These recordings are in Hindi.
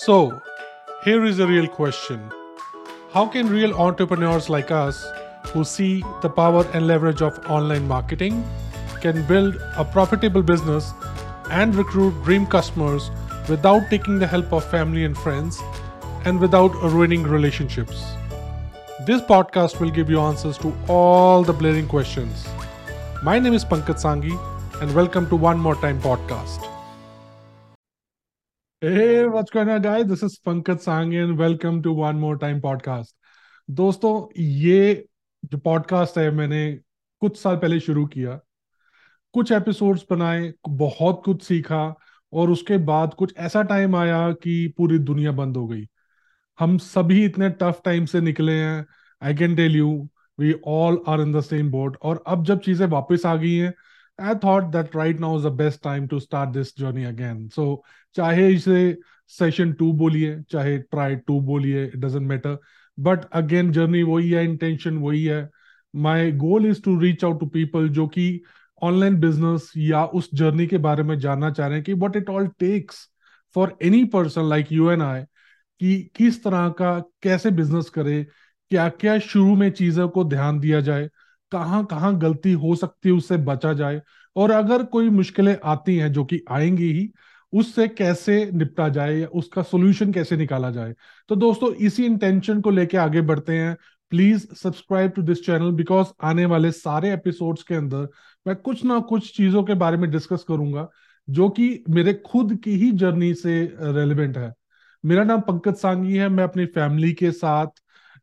So, here is a real question How can real entrepreneurs like us, who see the power and leverage of online marketing, can build a profitable business and recruit dream customers without taking the help of family and friends and without ruining relationships? This podcast will give you answers to all the blaring questions. My name is Pankaj Sangi, and welcome to One More Time podcast. Hey, what's going on, guys? This is Pankaj welcome to One More Time podcast. दोस्तों ये जो पॉडकास्ट है मैंने कुछ साल पहले शुरू किया कुछ एपिसोड्स बनाए बहुत कुछ सीखा और उसके बाद कुछ ऐसा टाइम आया कि पूरी दुनिया बंद हो गई हम सभी इतने टफ टाइम से निकले हैं I can tell you we all are in the same boat और अब जब चीज़ें वापस आ गई हैं I thought that right now is the best time to start this journey again so चाहे इसे सेशन टू बोलिए, चाहे ट्राई टू बोलिए it doesn't matter but again journey वही है इंटेंशन वही है. My goal is to reach out to people जो कि ऑनलाइन बिज़नेस या उस जर्नी के बारे में जानना चाह रहे हैं कि what it all takes for any person like you and I कि किस तरह का, कैसे बिज़नेस करे क्या क्या शुरू में चीज़ों को ध्यान दिया जाए कहाँ कहाँ गलती हो सकती है, उससे बचा जाए। और अगर कोई मुश्किलें आती हैं, जो कि आएँगी ही, उससे कैसे निपटा जाए या उसका सोल्यूशन कैसे निकाला जाए? तो दोस्तों, इसी इंटेंशन को लेके आगे बढ़ते हैं। Please subscribe to this channel because आने वाले सारे एपिसोड्स के अंदर मैं कुछ ना कुछ चीज़ों के बारे में डिस्कस करूँगा, जो कि मेरे खुद की ही जर्नी से रेलिवेंट है। मेरा नाम पंकज सांगी है, मैं अपनी फैमिली के साथ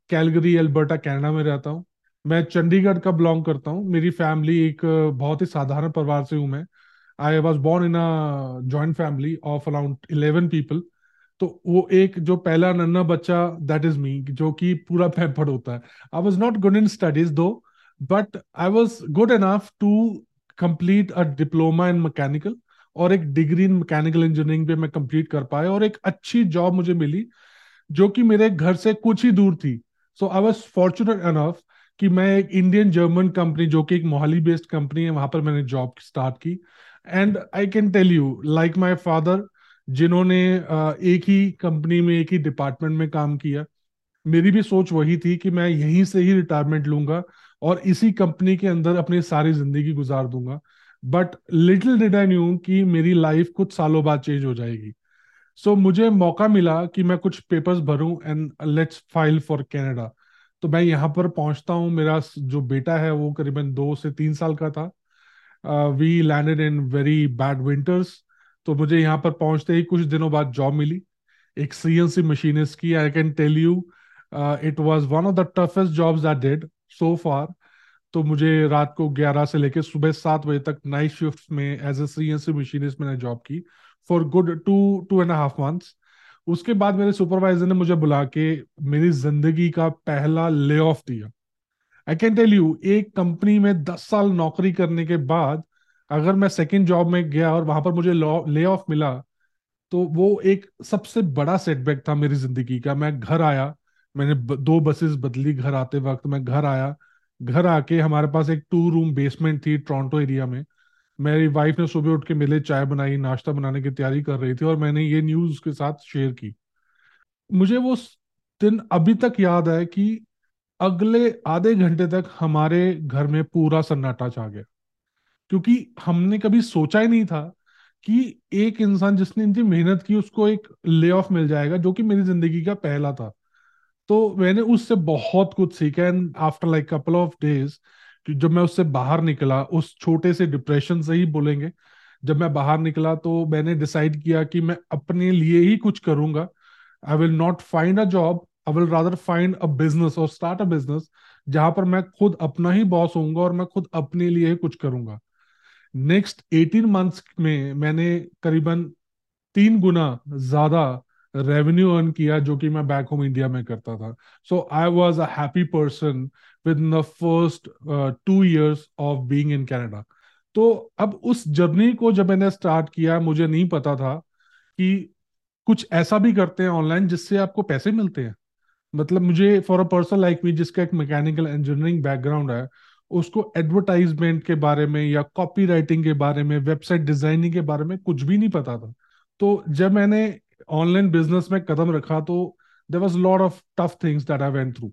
कैलगरी एल्बर्टा कनाडा में रहता हूँ। मैं चंडीगढ़ का बिलोंग करता हूँ। मेरी फैमिली एक बहुत ही साधारण परिवार से हूँ मैं। I was born in a joint family of around eleven people तो वो एक जो पहला नन्ना बच्चा दैट इज़ मी जो कि पूरा पैम्पर्ड होता है। I was not good in studies though but I was good enough to complete a diploma in mechanical और एक डिग्री इन मैकेनिकल इंजीनियरिंग पे मैं कंप्लीट कर पाया और एक अच्छी जॉब मुझे मिली, जो कि मेरे घर से कुछ ही दूर थी। So I was fortunate enough कि मैं एक इंडियन जर्मन कंपनी जो कि एक मोहाली बेस्ड कंपनी है वहाँ पर मैंने जॉब स्टार्ट की। And I can tell you like my father जिन्होंने एक ही कंपनी में एक ही डिपार्टमेंट में काम किया मेरी भी सोच वही थी कि मैं यहीं से ही रिटायरमेंट लूँगा और इसी कंपनी के अंदर अपनी सारी ज़िंदगी गुजार दूँगा। But little did I knew कि मेरी लाइफ कुछ सालों बाद चेंज हो जाएगी। सो so, मुझे मौका मिला कि मैं कुछ papers भरूं and let's file for Canada तो मैं यहाँ पर पहुँचता हूँ। मेरा जो बेटा है, वो करीबन दो से तीन साल का था। We landed in very bad winters तो मुझे यहाँ पर पहुँचते ही कुछ दिनों बाद जॉब मिली। एक सीएनसी मशीनिस्ट की I can tell you it was one of the toughest jobs that did so far तो मुझे रात को 11 से लेकर सुबह सात बजे तक नाइट शिफ्ट में एज ए सी मशीनिस्ट मैंने जॉब की for good two two and half months उसके बाद मेरे सुपरवाइजर ने मुझे बुला के मेरी ज़िंदगी का पहला ले ऑफ़ दिया। आई कैन टेल यू एक कंपनी में दस साल नौकरी करने के बाद अगर मैं सेकेंड जॉब में गया और वहाँ पर मुझे ले ऑफ़ मिला तो वो एक सबसे बड़ा सेटबैक था मेरी ज़िंदगी का। मैं घर आया, मैंने दो बसेस बदली घर आते वक्त। मैं घर आया, घर आके हमारे पास एक टू रूम बेसमेंट थी टोरंटो एरिया में। मेरी वाइफ ने सुबह उठ के मेरे चाय बनाई, नाश्ता बनाने की तैयारी कर रही थी और मैंने ये न्यूज़ उसके साथ शेयर की। मुझे वो दिन अभी तक याद है कि अगले आधे घंटे तक हमारे घर में पूरा सन्नाटा छा गया। क्योंकि हमने कभी सोचा ही नहीं था कि एक इंसान जिसने इतनी मेहनत की उसको एक ले ऑफ़ मिल जाएगा, जो कि मेरी ज़िंदगी का पहला था। तो मैंने उससे बहुत कुछ सीखा and after like couple of days जब मैं उससे बाहर निकला, उस छोटे से डिप्रेशन से ही बोलेंगे, जब मैं बाहर निकला तो मैंने डिसाइड किया कि मैं अपने लिए ही कुछ करूँगा। I will not find a job I will rather find a business और स्टार्ट अ बिज़नेस जहाँ पर मैं खुद अपना ही बॉस होऊँगा और मैं खुद अपने लिए ही कुछ करूँगा। नेक्स्ट 18 मंथ्स में मैंने करीबन तीन गुना ज़्यादा रेवेन्यू अर्न किया जो कि मैं बैक होम इंडिया में करता था। So I was a happy person with the first two years of being in Canada तो अब उस जर्नी को जब मैंने स्टार्ट किया, मुझे नहीं पता था कि कुछ ऐसा भी करते हैं ऑनलाइन जिससे आपको पैसे मिलते हैं। मतलब मुझे for a person like me जिसका एक मैकेनिकल इंजीनियरिंग बैकग्राउंड है, उसको एडवर्टाइजमेंट के बारे में या कॉपी राइटिंग के बारे में वेबसाइट डिज़ाइनिंग के बारे में कुछ भी नहीं पता था। तो जब मैंने ऑनलाइन बिज़नेस में कदम रखा तो there was lot of tough things that I went through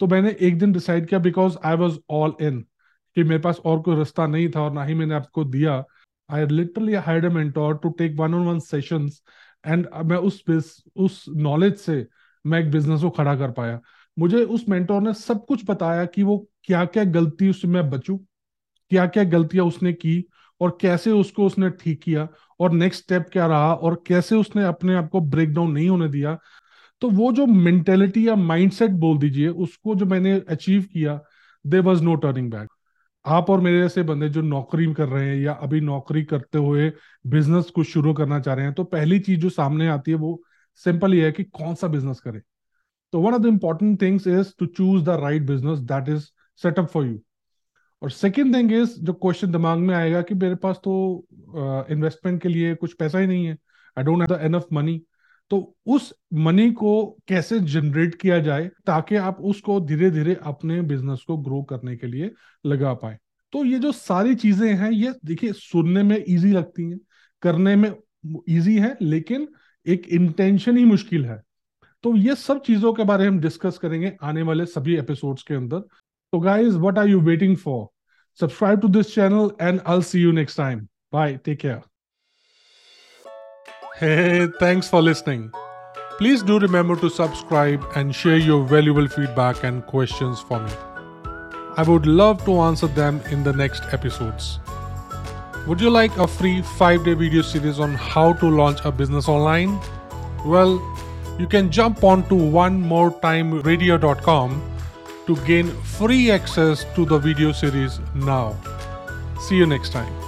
तो मैंने एक दिन डिसाइड किया because I was all in कि मेरे पास और कोई रास्ता नहीं था और ना ही मैंने आपको दिया। I literally hired a mentor to take one on one sessions and मैं उस उस नॉलेज से मैं एक बिज़नेस को खड़ा कर पाया। मुझे उस मेंटोर ने सब कुछ बताया कि वो क्या क्या गलती उससे मैं बचूं क्या क्या गलतियाँ उसने की और कैसे उसको उसने ठीक किया और नेक्स्ट स्टेप क्या रहा और कैसे उसने अपने आप को ब्रेक डाउन नहीं होने दिया तो वो जो मेंटेलिटी या माइंडसेट बोल दीजिए, उसको जो मैंने अचीव किया there was no turning back आप और मेरे जैसे बंदे जो नौकरी कर रहे हैं या अभी नौकरी करते हुए बिज़नेस कुछ शुरू करना चाह रहे हैं तो पहली चीज़ जो सामने आती है वो सिंपल ये है कि कौन सा बिज़नेस करें। तो one of the important things is to choose the right business that is setup for you और सेकेंड थिंग इज़ जो क्वेश्चन दिमाग में आएगा कि मेरे पास तो इन्वेस्टमेंट uh, के लिए कुछ पैसा ही नहीं है। I don't have enough money तो उस मनी को कैसे जनरेट किया जाए ताकि आप उसको धीरे धीरे अपने बिज़नेस को ग्रो करने के लिए लगा पाए। तो ये जो सारी चीज़ें हैं ये देखिए सुनने में इजी लगती हैं करने में इजी है लेकिन एक इंटेंशन ही मुश्किल है। तो ये सब चीज़ों के बारे में हम डिस्कस करेंगे आने वाले सभी एपिसोड्स के अंदर। तो guys what are you waiting for subscribe to this channel, and I'll see you next time. Bye. Take care. Hey, thanks for listening. Please do remember to subscribe and share your valuable feedback and questions for me. I would love to answer them in the next episodes. Would you like a free 5 day video series on how to launch a business online? Well, you can jump on to one more time radio.com to gain free access to the video series now. See you next time.